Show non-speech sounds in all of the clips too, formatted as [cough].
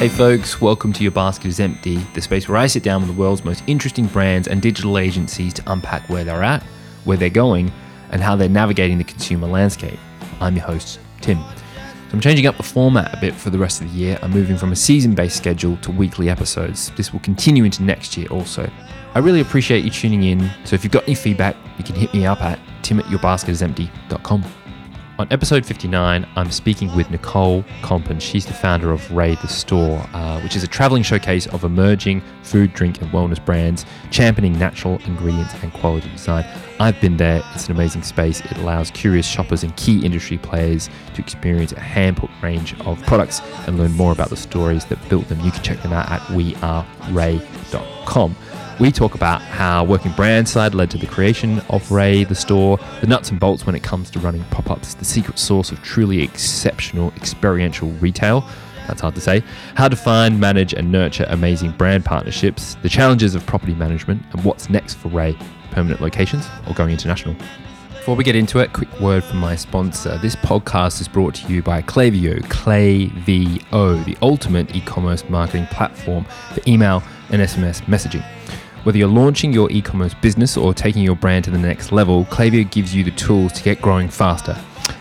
Hey folks, welcome to Your Basket is Empty, the space where I sit down with the world's most interesting brands and digital agencies to unpack where they're at, where they're going, and how they're navigating the consumer landscape. I'm your host, Tim. So I'm changing up the format a bit for the rest of the year. I'm moving from a season based schedule to weekly episodes. This will continue into next year also. I really appreciate you tuning in. So if you've got any feedback, you can hit me up at tim at yourbasketisempty.com. On episode 59, I'm speaking with Nicole Compen. She's the founder of Rae the Store, uh, which is a traveling showcase of emerging food, drink, and wellness brands, championing natural ingredients and quality design. I've been there. It's an amazing space. It allows curious shoppers and key industry players to experience a hand-picked range of products and learn more about the stories that built them. You can check them out at wearerae.com. We talk about how working brand side led to the creation of Rae, the store, the nuts and bolts when it comes to running pop ups, the secret sauce of truly exceptional experiential retail. That's hard to say. How to find, manage, and nurture amazing brand partnerships, the challenges of property management, and what's next for Rae permanent locations or going international. Before we get into it, quick word from my sponsor. This podcast is brought to you by Klaviyo, Klaviyo, the ultimate e commerce marketing platform for email and SMS messaging. Whether you're launching your e commerce business or taking your brand to the next level, Klaviyo gives you the tools to get growing faster.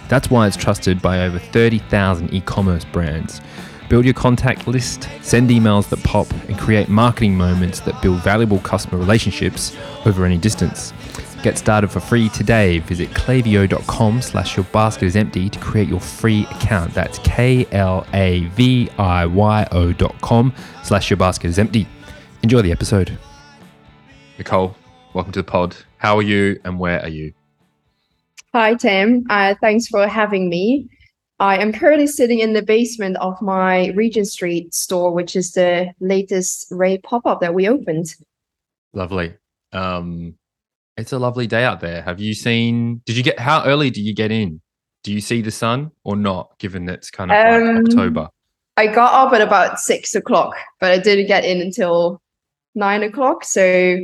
That's why it's trusted by over 30,000 e commerce brands. Build your contact list, send emails that pop, and create marketing moments that build valuable customer relationships over any distance. Get started for free today. Visit klaviyo.com slash your basket is empty to create your free account. That's K-L-A-V-I-Y-O dot com slash your basket is empty. Enjoy the episode. Nicole, welcome to the pod. How are you and where are you? Hi, Tim. Uh, thanks for having me. I am currently sitting in the basement of my Regent Street store, which is the latest Rae pop up that we opened. Lovely. Um, it's a lovely day out there. Have you seen? Did you get? How early do you get in? Do you see the sun or not? Given that it's kind of um, like October. I got up at about six o'clock, but I didn't get in until nine o'clock. So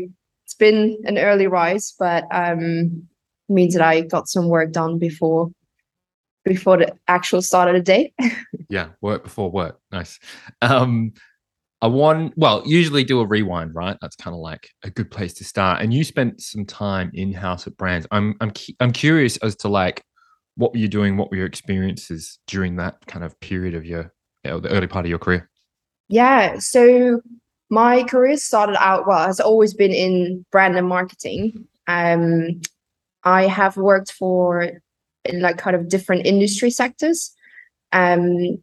it's been an early rise, but um, means that I got some work done before before the actual start of the day. [laughs] yeah, work before work. Nice. Um, I want well, usually do a rewind, right? That's kind of like a good place to start. And you spent some time in house at brands. I'm I'm I'm curious as to like what were you doing? What were your experiences during that kind of period of your you know, the early part of your career? Yeah, so my career started out well has always been in brand and marketing. Um, I have worked for in like kind of different industry sectors. Um,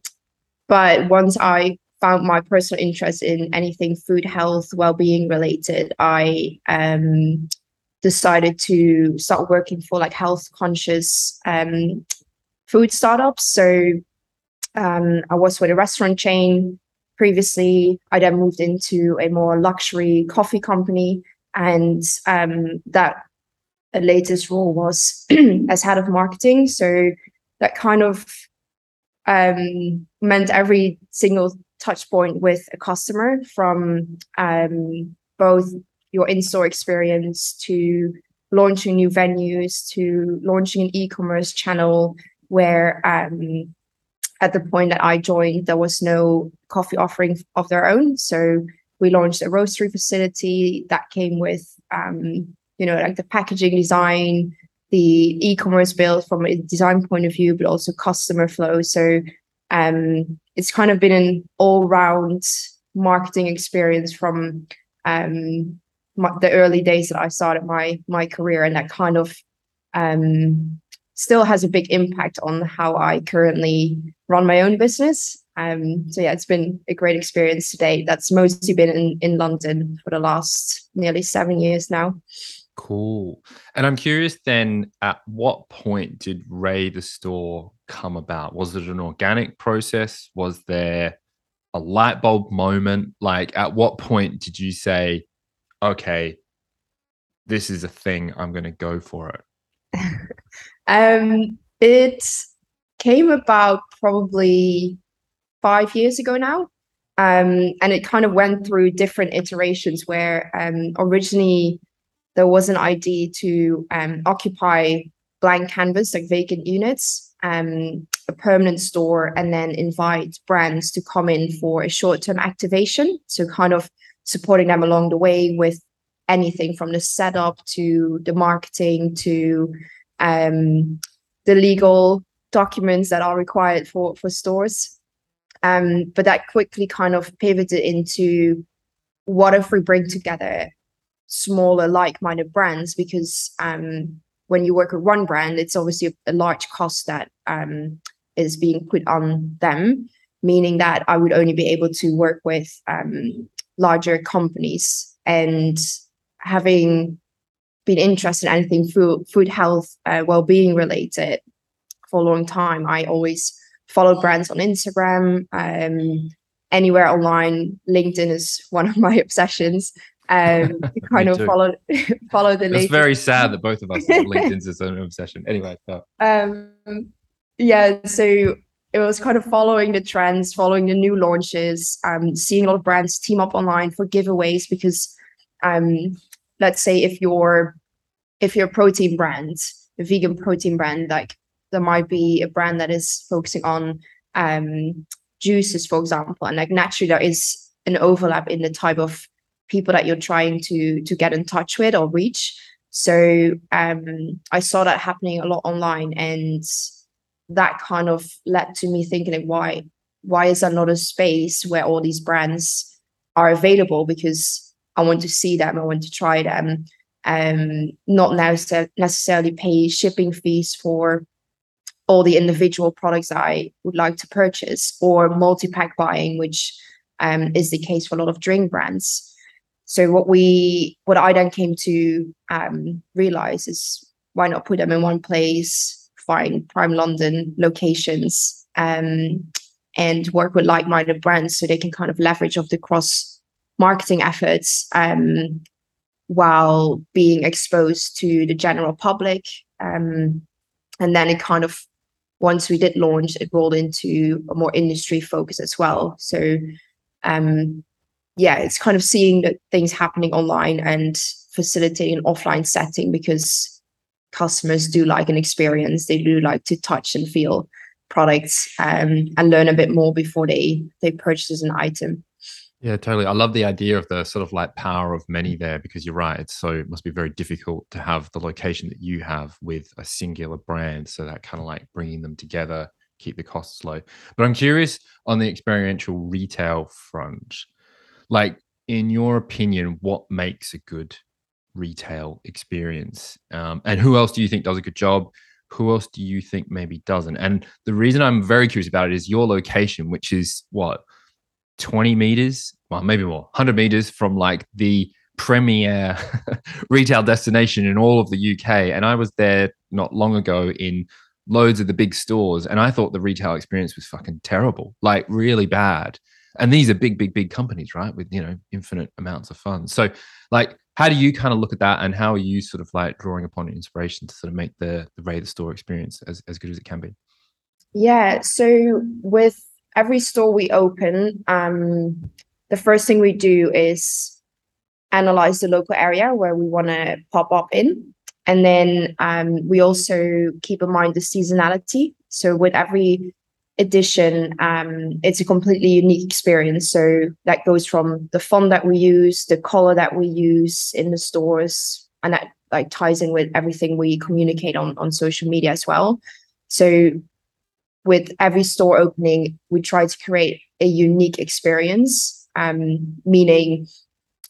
but once I found my personal interest in anything food, health, well-being related, I um, decided to start working for like health conscious um, food startups. So um, I was with a restaurant chain previously. I then moved into a more luxury coffee company, and um, that latest role was [clears throat] as head of marketing. So that kind of um, meant every single touch point with a customer from um, both your in-store experience to launching new venues to launching an e-commerce channel where um, at the point that I joined, there was no coffee offering of their own. So we launched a roastery facility that came with um, you know, like the packaging design, the e-commerce build from a design point of view, but also customer flow. So um, it's kind of been an all-round marketing experience from um, my, the early days that I started my my career, and that kind of um, still has a big impact on how I currently run my own business. Um, so yeah, it's been a great experience today. That's mostly been in, in London for the last nearly seven years now. Cool. And I'm curious then, at what point did Rae the store come about? Was it an organic process? Was there a light bulb moment? Like, at what point did you say, okay, this is a thing, I'm going to go for it? [laughs] um, it came about probably five years ago now. Um, and it kind of went through different iterations where um, originally there was an idea to um, occupy blank canvas, like vacant units. Um, a permanent store and then invite brands to come in for a short-term activation. So kind of supporting them along the way with anything from the setup to the marketing to um, the legal documents that are required for for stores. Um, but that quickly kind of pivoted into what if we bring together smaller like-minded brands because um, when you work with one brand, it's obviously a, large cost that um, is being put on them, meaning that I would only be able to work with um, larger companies and having been interested in anything food, food health, uh, well-being related for a long time. I always followed brands on Instagram, um, anywhere online. LinkedIn is one of [laughs] my obsessions. Um, [laughs] kind of follow [laughs] follow the. It's very sad that both of us have LinkedIn's as an obsession. Anyway, so. um, yeah. So it was kind of following the trends, following the new launches, um, seeing a lot of brands team up online for giveaways because, um, let's say if you're if you're a protein brand, a vegan protein brand, like there might be a brand that is focusing on um, juices, for example, and like naturally there is an overlap in the type of people that you're trying to to get in touch with or reach. So um, I saw that happening a lot online, and that kind of led to me thinking, like, why why is there not a space where all these brands are available? Because I want to see them, I want to try them, um, not necessarily pay shipping fees for all the individual products I would like to purchase, or multi-pack buying, which um, is the case for a lot of drink brands. So what we, what I then came to um, realize is why not put them in one place, find prime London locations, um, and work with like-minded brands so they can kind of leverage of the cross marketing efforts um, while being exposed to the general public. Um, and then it kind of once we did launch, it rolled into a more industry focus as well. So um, yeah, it's kind of seeing that things happening online and facilitating an offline setting because customers do like an experience. They do like to touch and feel products um, and learn a bit more before they they purchase an item. Yeah, totally. I love the idea of the sort of like power of many there because you're right. It's so it must be very difficult to have the location that you have with a singular brand. So that kind of like bringing them together, keep the costs low. But I'm curious on the experiential retail front like in your opinion what makes a good retail experience um, and who else do you think does a good job who else do you think maybe doesn't and the reason i'm very curious about it is your location which is what 20 meters well maybe more 100 meters from like the premier [laughs] retail destination in all of the uk and i was there not long ago in loads of the big stores and i thought the retail experience was fucking terrible like really bad. And these are big big big companies right with you know infinite amounts of funds. So like how do you kind of look at that and how are you sort of like drawing upon inspiration to sort of make the the Rae the store experience as, as good as it can be? Yeah so with every store we open um the first thing we do is analyze the local area where we want to pop up in and then um, we also keep in mind the seasonality so with every edition, um, it's a completely unique experience. So that goes from the font that we use, the color that we use in the stores, and that like ties in with everything we communicate on on social media as well. So with every store opening, we try to create a unique experience, um, meaning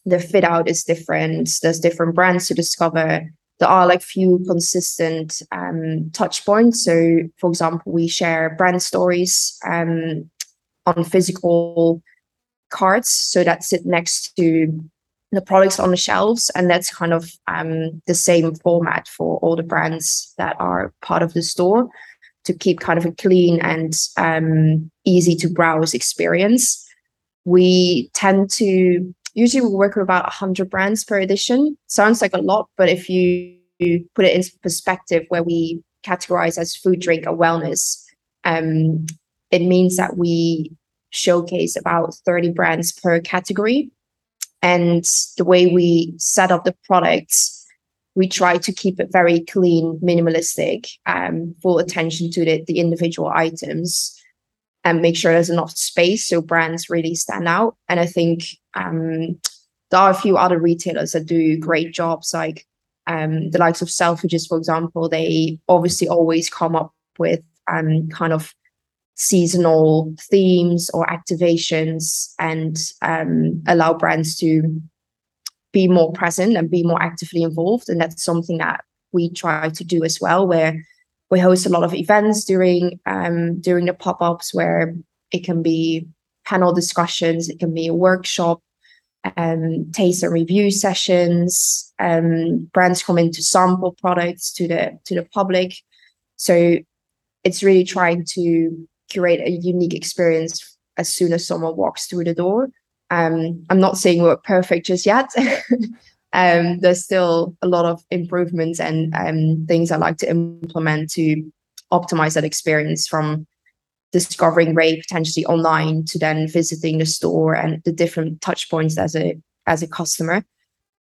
the fit out is different. There's different brands to discover there are like few consistent um, touch points. So, for example, we share brand stories um, on physical cards, so that sit next to the products on the shelves, and that's kind of um, the same format for all the brands that are part of the store to keep kind of a clean and um, easy to browse experience. We tend to usually we work with about 100 brands per edition. Sounds like a lot, but if you put it in perspective where we categorize as food, drink, or wellness, um, it means that we showcase about 30 brands per category. And the way we set up the products we try to keep it very clean, minimalistic, um, full attention to the, the individual items and make sure there's enough space so brands really stand out. And I think um, there are a few other retailers that do great jobs, like um, the likes of Selfridges, for example. They obviously always come up with um, kind of seasonal themes or activations and um, allow brands to be more present and be more actively involved. And that's something that we try to do as well, where we host a lot of events during um, during the pop-ups where it can be panel discussions, it can be a workshop, um, taste and review sessions. Um, brands come in to sample products to the to the public. So it's really trying to curate a unique experience as soon as someone walks through the door. Um, I'm not saying we're perfect just yet. [laughs] um, there's still a lot of improvements and um, things I like to implement to optimize that experience from discovering Rae potentially online to then visiting the store and the different touch points as a as a customer.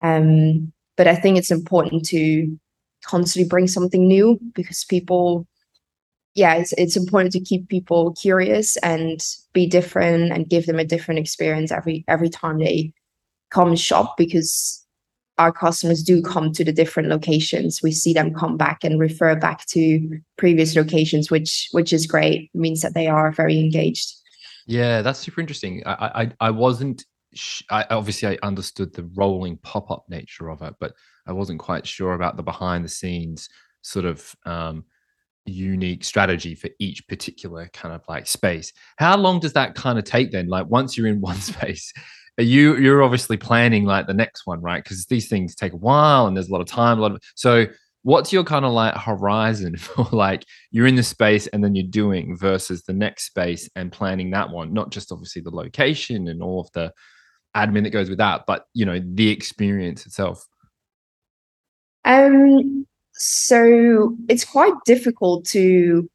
Um, but I think it's important to constantly bring something new because people yeah, it's it's important to keep people curious and be different and give them a different experience every every time they come shop because our customers do come to the different locations. We see them come back and refer back to previous locations, which which is great. It means that they are very engaged. Yeah, that's super interesting. I I, I wasn't. I, obviously, I understood the rolling pop up nature of it, but I wasn't quite sure about the behind the scenes sort of um, unique strategy for each particular kind of like space. How long does that kind of take then? Like once you're in [laughs] one space, you you're obviously planning like the next one, right? Because these things take a while and there's a lot of time, a lot of so what's your kind of like horizon [laughs] for like you're in the space and then you're doing versus the next space and planning that one, not just obviously the location and all of the admin that goes with that, but you know, the experience itself. Um so it's quite difficult to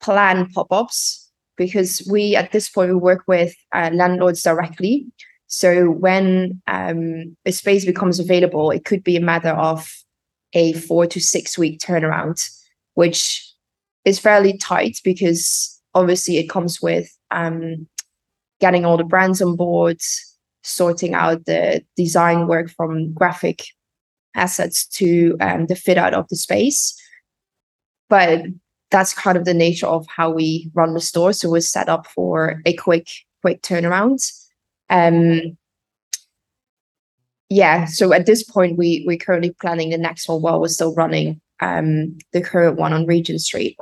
plan pop-ups because we at this point we work with uh, landlords directly. So when um, a space becomes available it could be a matter of a four to six week turnaround which is fairly tight because obviously it comes with um, getting all the brands on board sorting out the design work from graphic assets to um, the fit out of the space. But that's kind of the nature of how we run the store. So we're set up for a quick, quick turnaround. Um, yeah. So at this point, we we're currently planning the next one while we're still running um, the current one on Regent Street.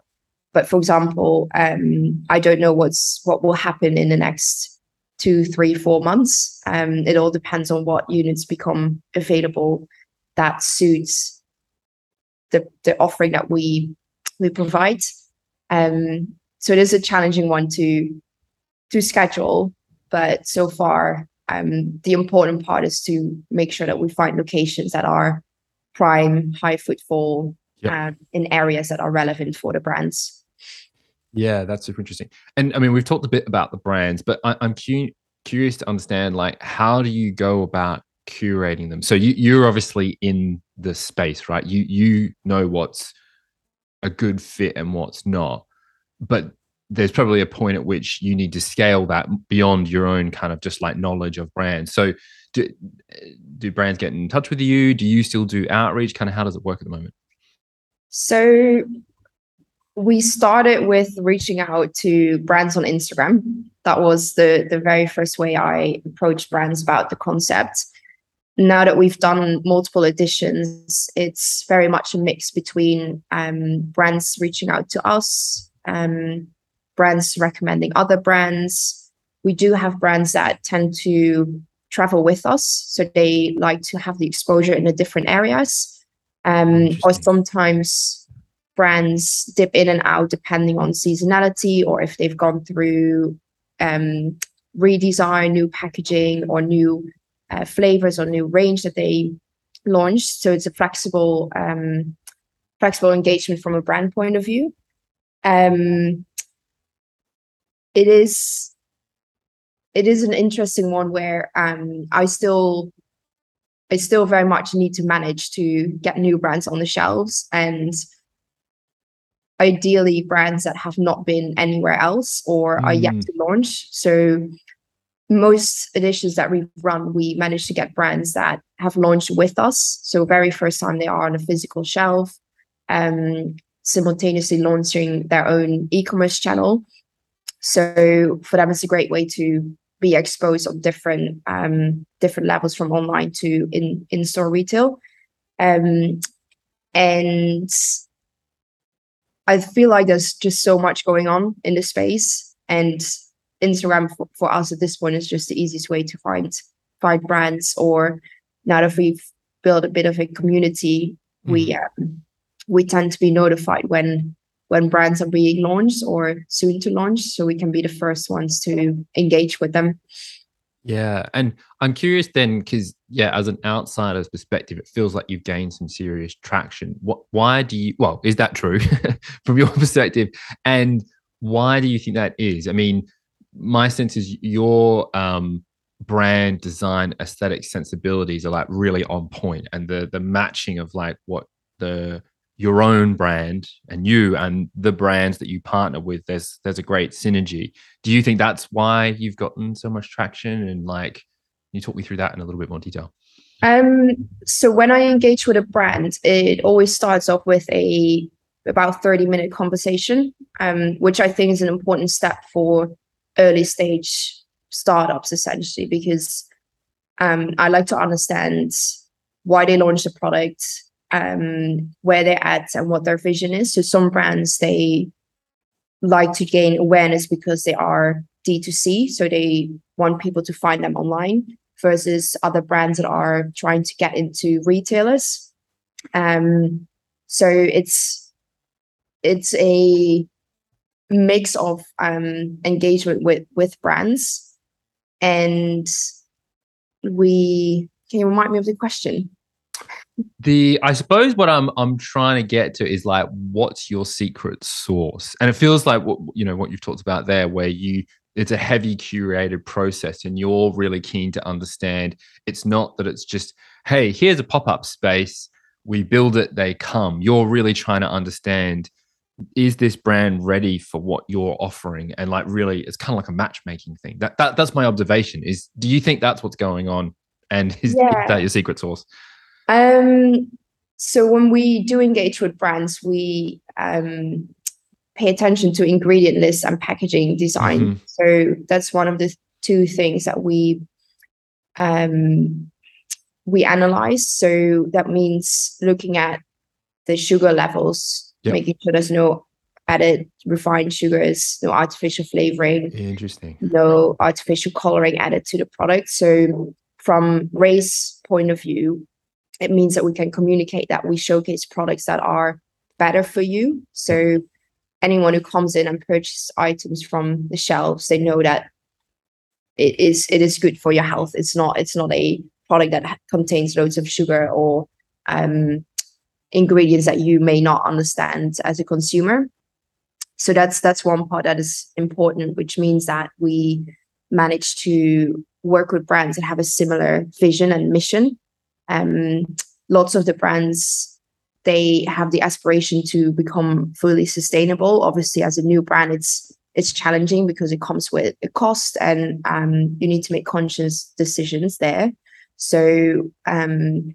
But for example, um, I don't know what's what will happen in the next two, three, four months. Um, it all depends on what units become available that suits the the offering that we we provide. Um, so it is a challenging one to to schedule, but so far, um, the important part is to make sure that we find locations that are prime, high footfall, yep. uh, in areas that are relevant for the brands. Yeah, that's super interesting. And I mean, we've talked a bit about the brands, but I, am cu- curious to understand, like, how do you go about curating them. So you you're obviously in the space, right? You you know what's a good fit and what's not. But there's probably a point at which you need to scale that beyond your own kind of just like knowledge of brands. So do, do brands get in touch with you? Do you still do outreach? Kind of how does it work at the moment? So we started with reaching out to brands on Instagram. That was the the very first way I approached brands about the concept now that we've done multiple editions, it's very much a mix between um, brands reaching out to us, um, brands recommending other brands. We do have brands that tend to travel with us, so they like to have the exposure in the different areas. Um, or sometimes brands dip in and out depending on seasonality or if they've gone through um, redesign, new packaging, or new uh, flavors or new range that they launched. So it's a flexible, um, flexible engagement from a brand point of view. Um, it is, it is an interesting one where um, I still I still very much need to manage to get new brands on the shelves and ideally brands that have not been anywhere else or mm. are yet mm. to launch. So most editions that we run, we manage to get brands that have launched with us. So very first time they are on a physical shelf, um, simultaneously launching their own e-commerce channel. So for them, it's a great way to be exposed on different um, different levels from online to in in store retail. Um, and I feel like there's just so much going on in the space, and Instagram for, for us at this point is just the easiest way to find find brands. Or now that we've built a bit of a community, mm. we um, we tend to be notified when when brands are being launched or soon to launch, so we can be the first ones to engage with them. Yeah, and I'm curious then, because yeah, as an outsider's perspective, it feels like you've gained some serious traction. What? Why do you? Well, is that true [laughs] from your [laughs] perspective? And why do you think that is? I mean, my sense is your um, brand design aesthetic sensibilities are like really on point, and the the matching of like what the your own brand and you and the brands that you partner with there's there's a great synergy. Do you think that's why you've gotten so much traction? And like you talk me through that in a little bit more detail? Um so when i engage with a brand it always starts off with a about 30 minute conversation um which i think is an important step for early stage startups essentially because um i like to understand why they launched the product um, where they're at and what their vision is. So some brands they like to gain awareness because they are D2C, so they want people to find them online versus other brands that are trying to get into retailers. Um, so it's it's a mix of um, engagement with with brands, and we can you remind me of the question? the i suppose what i'm i'm trying to get to is like what's your secret source and it feels like what you know what you've talked about there where you it's a heavy curated process and you're really keen to understand. It's not that it's just hey here's a pop-up space. We build it they come. You're really trying to understand is this brand ready for what you're offering and like really it's kind of like a matchmaking thing that, that that's my observation is do you think that's what's going on and is, yeah. is that your secret sauce um, so when we do engage with brands, we um, pay attention to ingredient lists and packaging design. Mm-hmm. So that's one of the two things that we um, we analyze. So that means looking at the sugar levels, yep. making sure there's no added refined sugars, no artificial flavoring, interesting, no artificial coloring added to the product. So from Rae's point of view, it means that we can communicate that we showcase products that are better for you. So anyone who comes in and purchases items from the shelves, they know that it is it is good for your health. It's not it's not a product that contains loads of sugar or um, ingredients that you may not understand as a consumer. So that's that's one part that is important, which means that we manage to work with brands that have a similar vision and mission um, lots of the brands they have the aspiration to become fully sustainable. Obviously, as a new brand, it's it's challenging because it comes with a cost, and um, you need to make conscious decisions there. So um,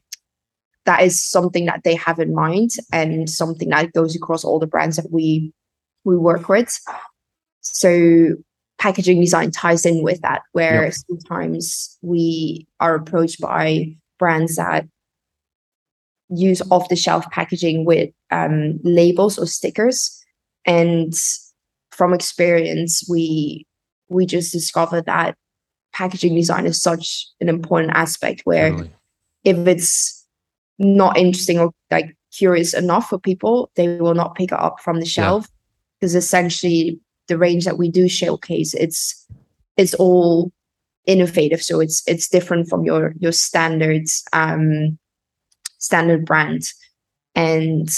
that is something that they have in mind, and something that goes across all the brands that we we work with. So packaging design ties in with that, where yep. sometimes we are approached by brands that use off the shelf packaging with um, labels or stickers. And from experience, we we just discovered that packaging design is such an important aspect where if it's not interesting or like curious enough for people, they will not pick it up from the shelf. Because yeah. essentially the range that we do showcase, it's it's all innovative so it's it's different from your your standards um standard brand and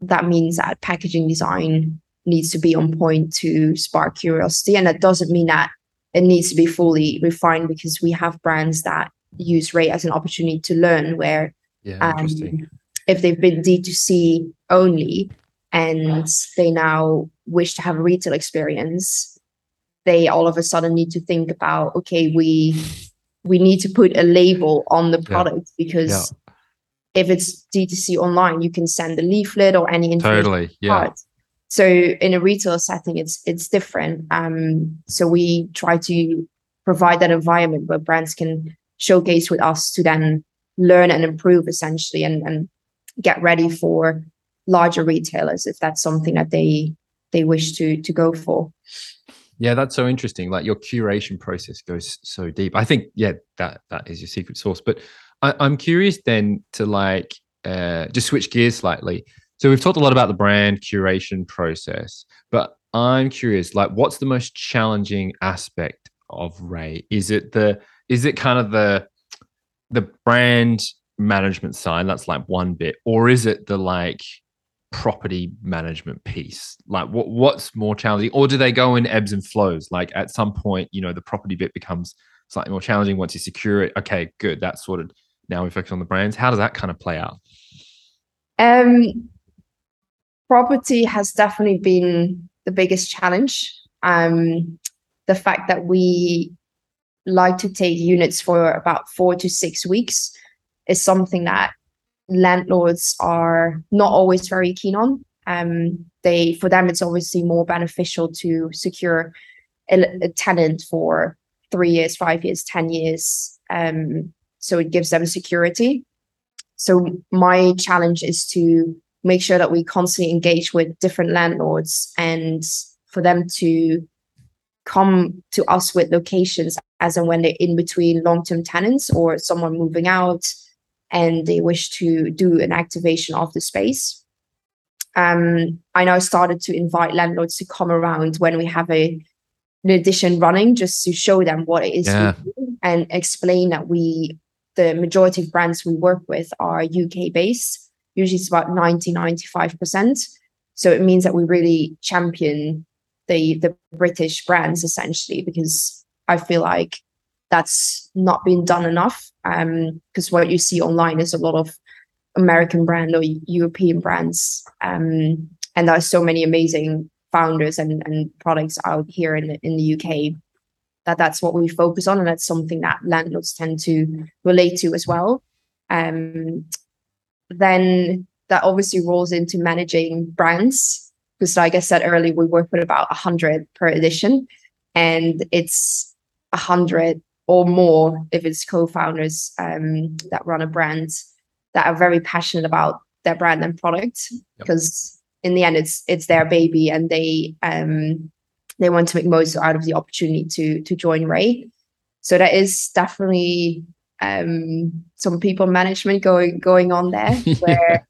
that means that packaging design needs to be on point to spark curiosity and that doesn't mean that it needs to be fully refined because we have brands that use rate as an opportunity to learn where Yeah, interesting. um, if they've been D2C only and they now wish to have a retail experience, they all of a sudden need to think about, okay, we we need to put a label on the product because if it's D2C online, you can send a leaflet or any information Totally. Yeah. card. So in a retail setting, it's it's different. Um, so we try to provide that environment where brands can showcase with us to then learn and improve essentially and, and get ready for larger retailers if that's something that they they wish to to go for. Yeah, that's so interesting. Like your curation process goes so deep. I think, yeah, that that is your secret sauce. But I, I'm curious then to like uh, just switch gears slightly. So we've talked a lot about the brand curation process, but I'm curious, like, what's the most challenging aspect of Rae? Is it the is it kind of the the brand management side? That's like one bit, or is it the like property management piece? Like what what's more challenging or do they go in ebbs and flows? Like at some point you know the property bit becomes slightly more challenging once you secure it. Okay good that's sorted. Now we focus on the brands. How does that kind of play out? Um, property has definitely been the biggest challenge. Um, the fact that we like to take units for about four to six weeks is something that landlords are not always very keen on. Um, they for them it's obviously more beneficial to secure a, a tenant for three years, five years, ten years. Um, so it gives them security. So my challenge is to make sure that we constantly engage with different landlords and for them to come to us with locations as and when they're in between long-term tenants or someone moving out and they wish to do an activation of the space. Um, I now started to invite landlords to come around when we have a an edition running just to show them what it is Yeah. and explain that we the majority of brands we work with are UK based. Usually it's about 90, 95%. So it means that we really champion the the British brands essentially because I feel like that's not been done enough. Um, because what you see online is a lot of American brand or European brands. Um, and there are so many amazing founders and, and products out here in the, in the UK that that's what we focus on and that's something that landlords tend to relate to as well um, then that obviously rolls into managing brands because like i said earlier we work with about 100 per edition and it's 100 or more if it's co-founders um, that run a brand that are very passionate about their brand and product because in the end it's it's their baby and they um they want to make most out of the opportunity to to join Rae. So that is definitely um some people management going going on there [laughs] where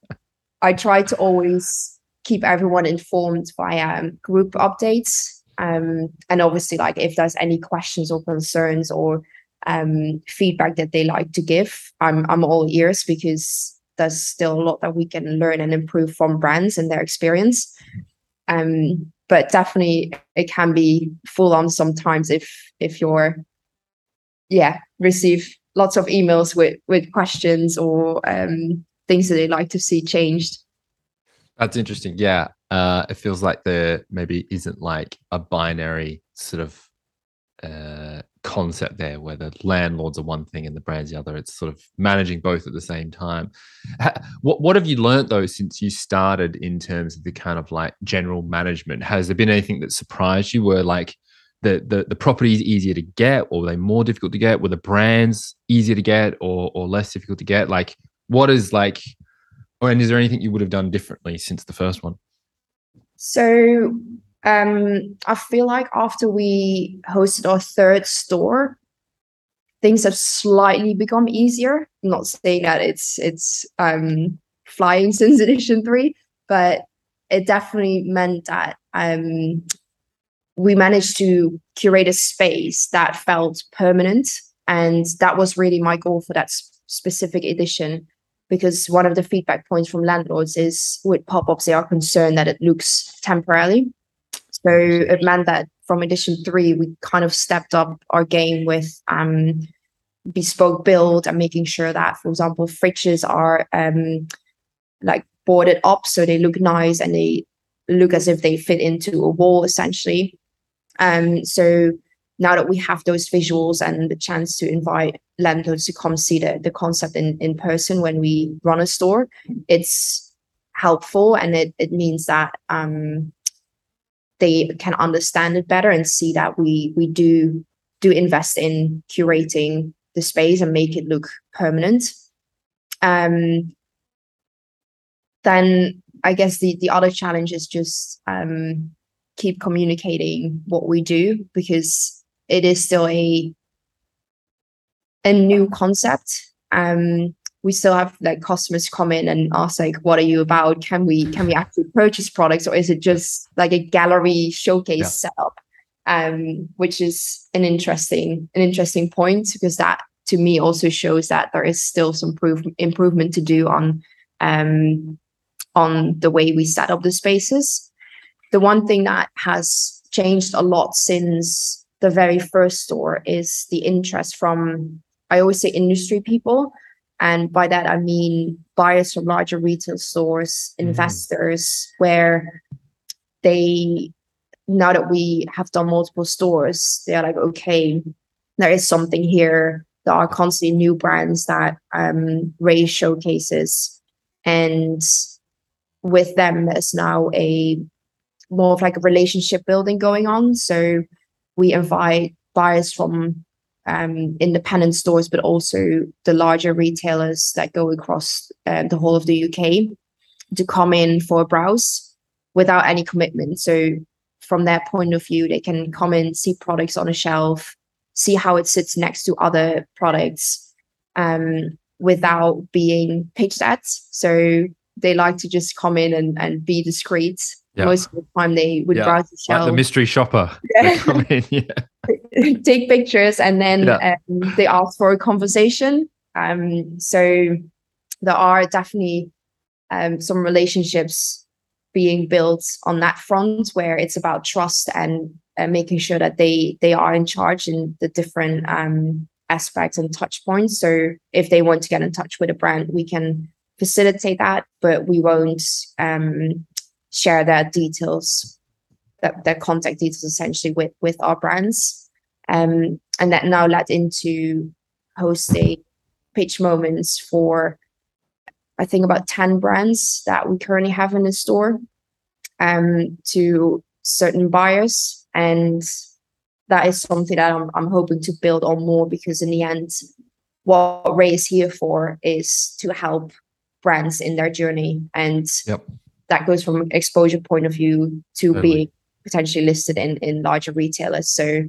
I try to always keep everyone informed via um, group updates. Um, and obviously like if there's any questions or concerns or um feedback that they like to give, I'm I'm all ears because there's still a lot that we can learn and improve from brands and their experience. Um, but definitely it can be full on sometimes if if you're yeah receive lots of emails with with questions or um, things that they like to see changed. That's interesting. Yeah. Uh, it feels like there maybe isn't like a binary sort of uh, concept there where the landlords are one thing and the brands the other. It's sort of managing both at the same time. What what have you learnt though since you started in terms of the kind of like general management? Has there been anything that surprised you? Were like the the the properties easier to get, or were they more difficult to get? Were the brands easier to get, or or less difficult to get? Like what is like, and is there anything you would have done differently since the first one? So um, I feel like after we hosted our third store, things have slightly become easier. I'm not saying that it's it's um, flying [laughs] since edition three, but it definitely meant that um, we managed to curate a space that felt permanent, and that was really my goal for that s- specific edition. Because one of the feedback points from landlords is with pop-ups, they are concerned that it looks temporarily. So it meant that from edition three, we kind of stepped up our game with um, bespoke build and making sure that, for example, fridges are um, like boarded up so they look nice and they look as if they fit into a wall essentially. Um, so now that we have those visuals and the chance to invite landlords to come see the, the concept in, in person when we run a store, it's helpful and it, it means that um, they can understand it better and see that we we do do invest in curating the space and make it look permanent. Um, then I guess the the other challenge is just um, keep communicating what we do because it is still a a new concept. Um, we still have like customers come in and ask like, "What are you about? Can we can we actually purchase products, or is it just like a gallery showcase yeah. setup?" Um, which is an interesting an interesting point because that to me also shows that there is still some proof, improvement to do on um, on the way we set up the spaces. The one thing that has changed a lot since the very first store is the interest from, I always say industry people. And by that, I mean buyers from larger retail stores, mm-hmm. investors, where they, now that we have done multiple stores, they're like, okay, there is something here. There are constantly new brands that um, Rae showcases. And with them there's now a more of like a relationship building going on so we invite buyers from um, independent stores but also the larger retailers that go across uh, the whole of the uk to come in for a browse without any commitment so from their point of view they can come in see products on a shelf see how it sits next to other products um, without being pitched at so they like to just come in and, and be discreet. Yeah. Most of the time, they would yeah. browse the shelf. Like the mystery shopper. [laughs] Yeah. In, yeah. [laughs] Take pictures and then um, they ask for a conversation. Um, so there are definitely um, some relationships being built on that front where it's about trust and uh, making sure that they they are in charge in the different um, aspects and touch points. So if they want to get in touch with a brand, we can facilitate that, but we won't um, share their details, that their contact details essentially with with our brands. Um, and that now led into hosting pitch moments for I think about 10 brands that we currently have in the store um, to certain buyers. And that is something that I'm, I'm hoping to build on more because in the end, what Rae is here for is to help brands in their journey and yep. That goes from exposure point of view to totally. being potentially listed in in larger retailers. So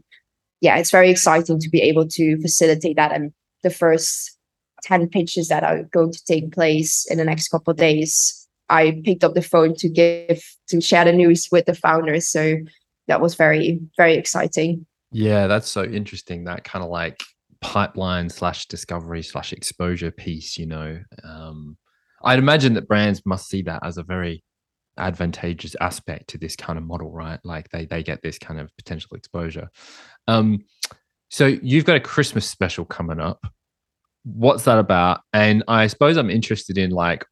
yeah it's very exciting to be able to facilitate that. And the first 10 pitches that are going to take place in the next couple of days i picked up the phone to give to share the news with the founders. So that was very very exciting. Yeah that's so interesting that kind of like pipeline slash discovery slash exposure piece you know um I'd imagine that brands must see that as a very advantageous aspect to this kind of model, right? Like they they get this kind of potential exposure. Um, so you've got a Christmas special coming up. What's that about? And I suppose I'm interested in like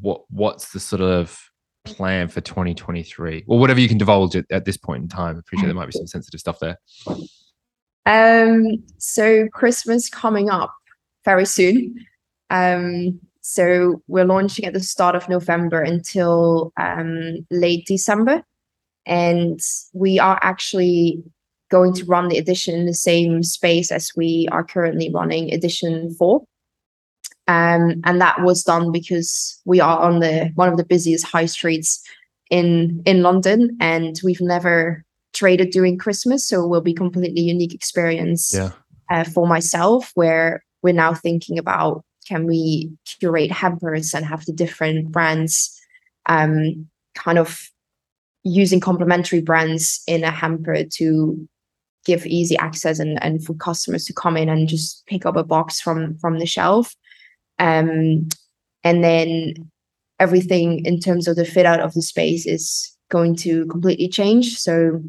what what's the sort of plan for 2023 or whatever you can divulge at, at this point in time. I appreciate there might be some sensitive stuff there. Um, so Christmas coming up very soon. Um, so we're launching at the start of November until um, late December. And we are actually going to run the edition in the same space as we are currently running edition four. Um, and that was done because we are on the one of the busiest high streets in in London, and we've never traded during Christmas, so it will be completely unique experience yeah. uh, for myself. Where we're now thinking about can we curate hampers and have the different brands um, kind of using complementary brands in a hamper to give easy access and, and for customers to come in and just pick up a box from from the shelf. Um, and then everything in terms of the fit out of the space is going to completely change. So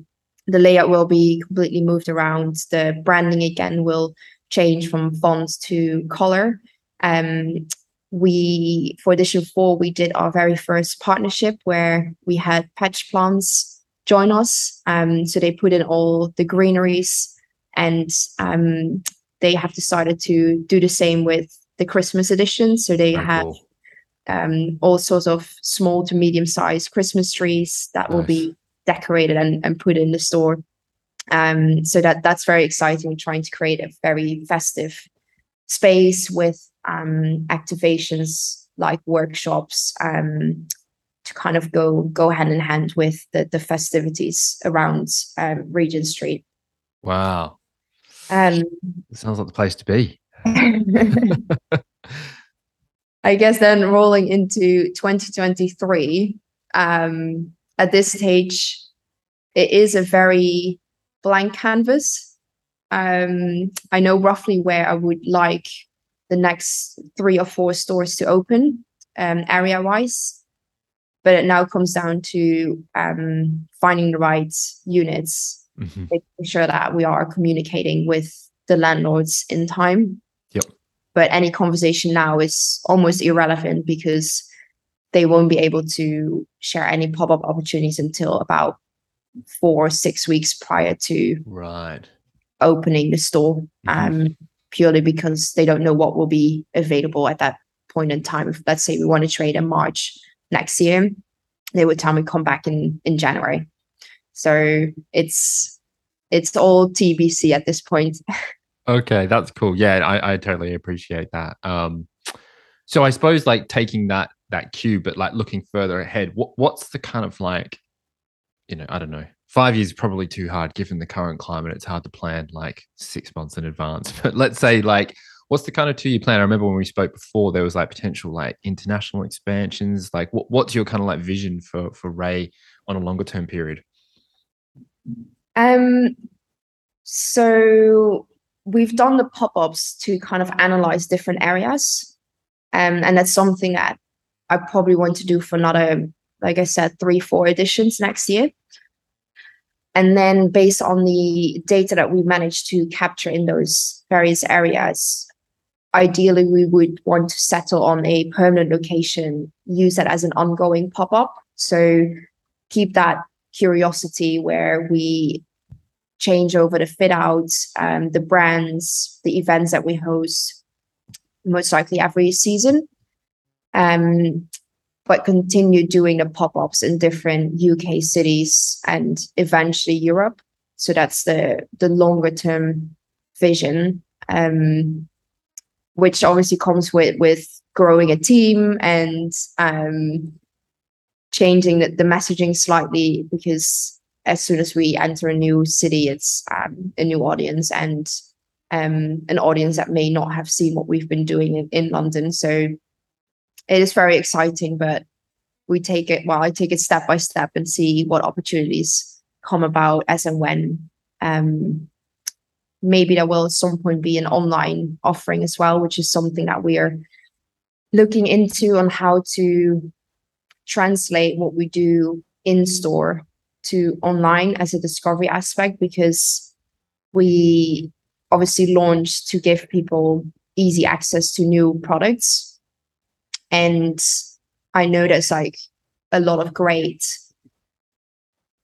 the layout will be completely moved around. The branding again will change from font to color. Um, we for edition four we did our very first partnership where we had patch plants join us. Um, so they put in all the greeneries, and um, they have decided to do the same with the Christmas edition. So they Very have cool. um, all sorts of small to medium sized Christmas trees that will be decorated and, and put in the store. Um, so that that's very exciting. We're trying to create a very festive space with um, activations like workshops um, to kind of go go hand in hand with the, the festivities around um, Regent Street. Wow. Um, It sounds like the place to be. [laughs] I guess then rolling into 2023, um, at this stage, it is a very blank canvas. Um, I know roughly where I would like the next three or four stores to open, um, area wise. But it now comes down to um, finding the right units, Mhm. making sure that we are communicating with the landlords in time. Yep. But any conversation now is almost irrelevant because they won't be able to share any pop up opportunities until about four or six weeks prior to Right. opening the store, Mhm. um, purely because they don't know what will be available at that point in time. If let's say we want to trade in March next year, they would tell me come back in in January. So it's it's all TBC at this point. [laughs] Okay, that's cool. Yeah, I, I totally appreciate that. Um, so I suppose like taking that that cue, but like looking further ahead, what what's the kind of like, you know, I don't know. Five years is probably too hard given the current climate. It's hard to plan like six months in advance. [laughs] But let's say like, what's the kind of two year plan? I remember when we spoke before, there was like potential like international expansions. Like, what, what's your kind of like vision for for Rae on a longer term period? Um, so we've done the pop-ups to kind of analyze different areas. Um, and that's something that I probably want to do for another, like I said, three, four editions next year. And then based on the data that we managed to capture in those various areas, ideally we would want to settle on a permanent location, use that as an ongoing pop-up. So keep that curiosity where we change over the fit outs, um, the brands, the events that we host, most likely every season. Um, but continue doing the pop-ups in different UK cities and eventually Europe. So that's the the longer term vision, um, which obviously comes with with growing a team and um, changing the, the messaging slightly because as soon as we enter a new city, it's um, a new audience and um, an audience that may not have seen what we've been doing in, in London. So it is very exciting, but we take it, well, I take it step by step and see what opportunities come about as and when. Um, maybe there will at some point be an online offering as well, which is something that we are looking into on how to translate what we do in store to online as a discovery aspect because we obviously launched to give people easy access to new products and i know there's like a lot of great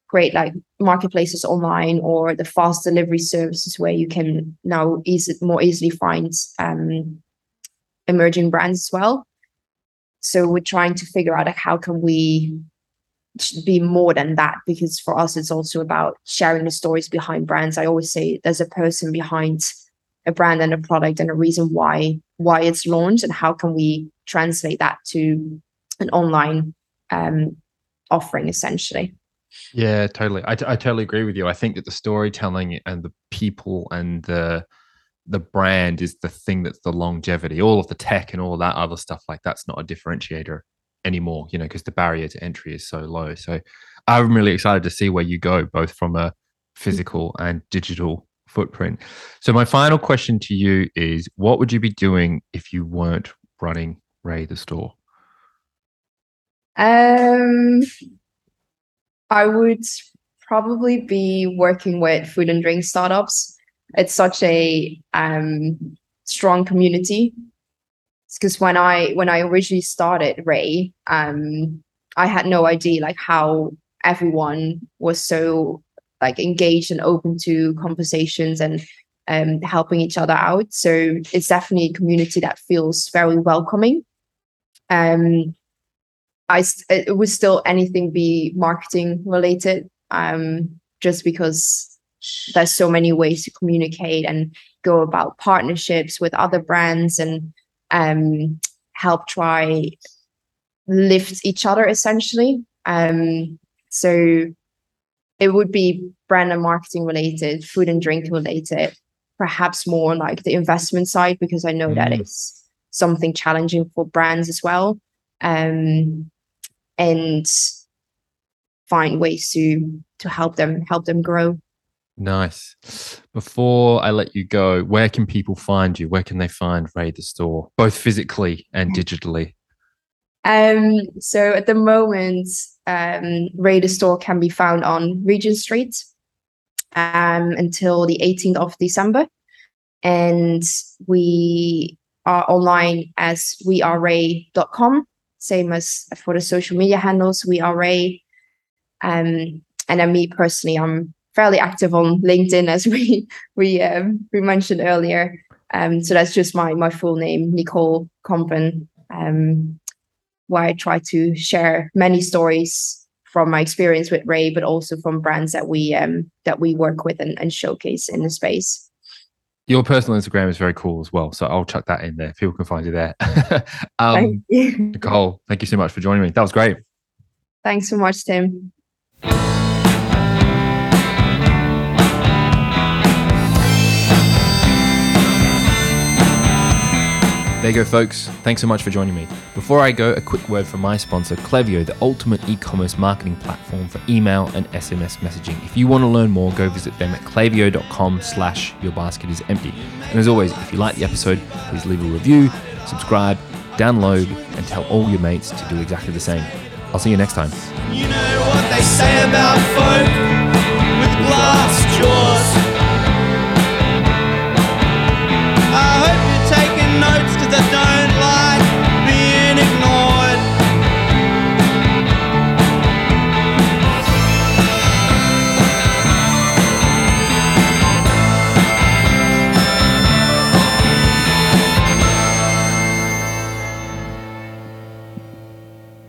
great like marketplaces online or the fast delivery services where you can now easy, more easily find um, emerging brands as well. So we're trying to figure out like how can we be more than that because for us it's also about sharing the stories behind brands. I always say there's a person behind a brand and a product and a reason why why it's launched and how can we translate that to an online um, offering essentially Yeah, totally. I, t- I totally agree with you. I think that the storytelling and the people and the the brand is the thing that's the longevity. All of the tech and all that other stuff like that's not a differentiator anymore, you know, because the barrier to entry is so low. So I'm really excited to see where you go, both from a physical and digital footprint. So my final question to you is what would you be doing if you weren't running Rae the store? Um, I would probably be working with food and drink startups. it's such a um, strong community. Because when I when I originally started Rae, um, I had no idea like how everyone was so like engaged and open to conversations and um, helping each other out. So it's definitely a community that feels very welcoming. Um, I it would still anything be marketing related, um, just because there's so many ways to communicate and go about partnerships with other brands and um, help try lift each other essentially. Um, so it would be brand and marketing related, food and drink related, perhaps more like the investment side because I know mm. that it's something challenging for brands as well. Um, and find ways to to help them help them grow. Nice. Before I let you go, where can people find you? Where can they find Rae the store, both physically and digitally? Um, so at the moment, um, Rae the store can be found on Regent Street um, until the 18th of December. And we are online as wearerae.com, same as for the social media handles, we are Rae. Um, and then me personally, I'm fairly active on LinkedIn as we [laughs] we um, we mentioned earlier. Um, so that's just my my full name, Nicole Compen, um, where I try to share many stories from my experience with Rae, but also from brands that we um, that we work with and, and showcase in the space. Your personal Instagram is very cool as well, so I'll chuck that in there. People can find you there. [laughs] um, thank you. Nicole, thank you so much for joining me. That was great. Thanks so much, Tim. There you go, folks. Thanks so much for joining me. Before I go, a quick word from my sponsor, Klaviyo, the ultimate e commerce marketing platform for email and SMS messaging. If you want to learn more, go visit them at klaviyo.com slash your basket is empty. And as always, if you like the episode, please leave a review, subscribe, download, and tell all your mates to do exactly the same. I'll see you next time. You know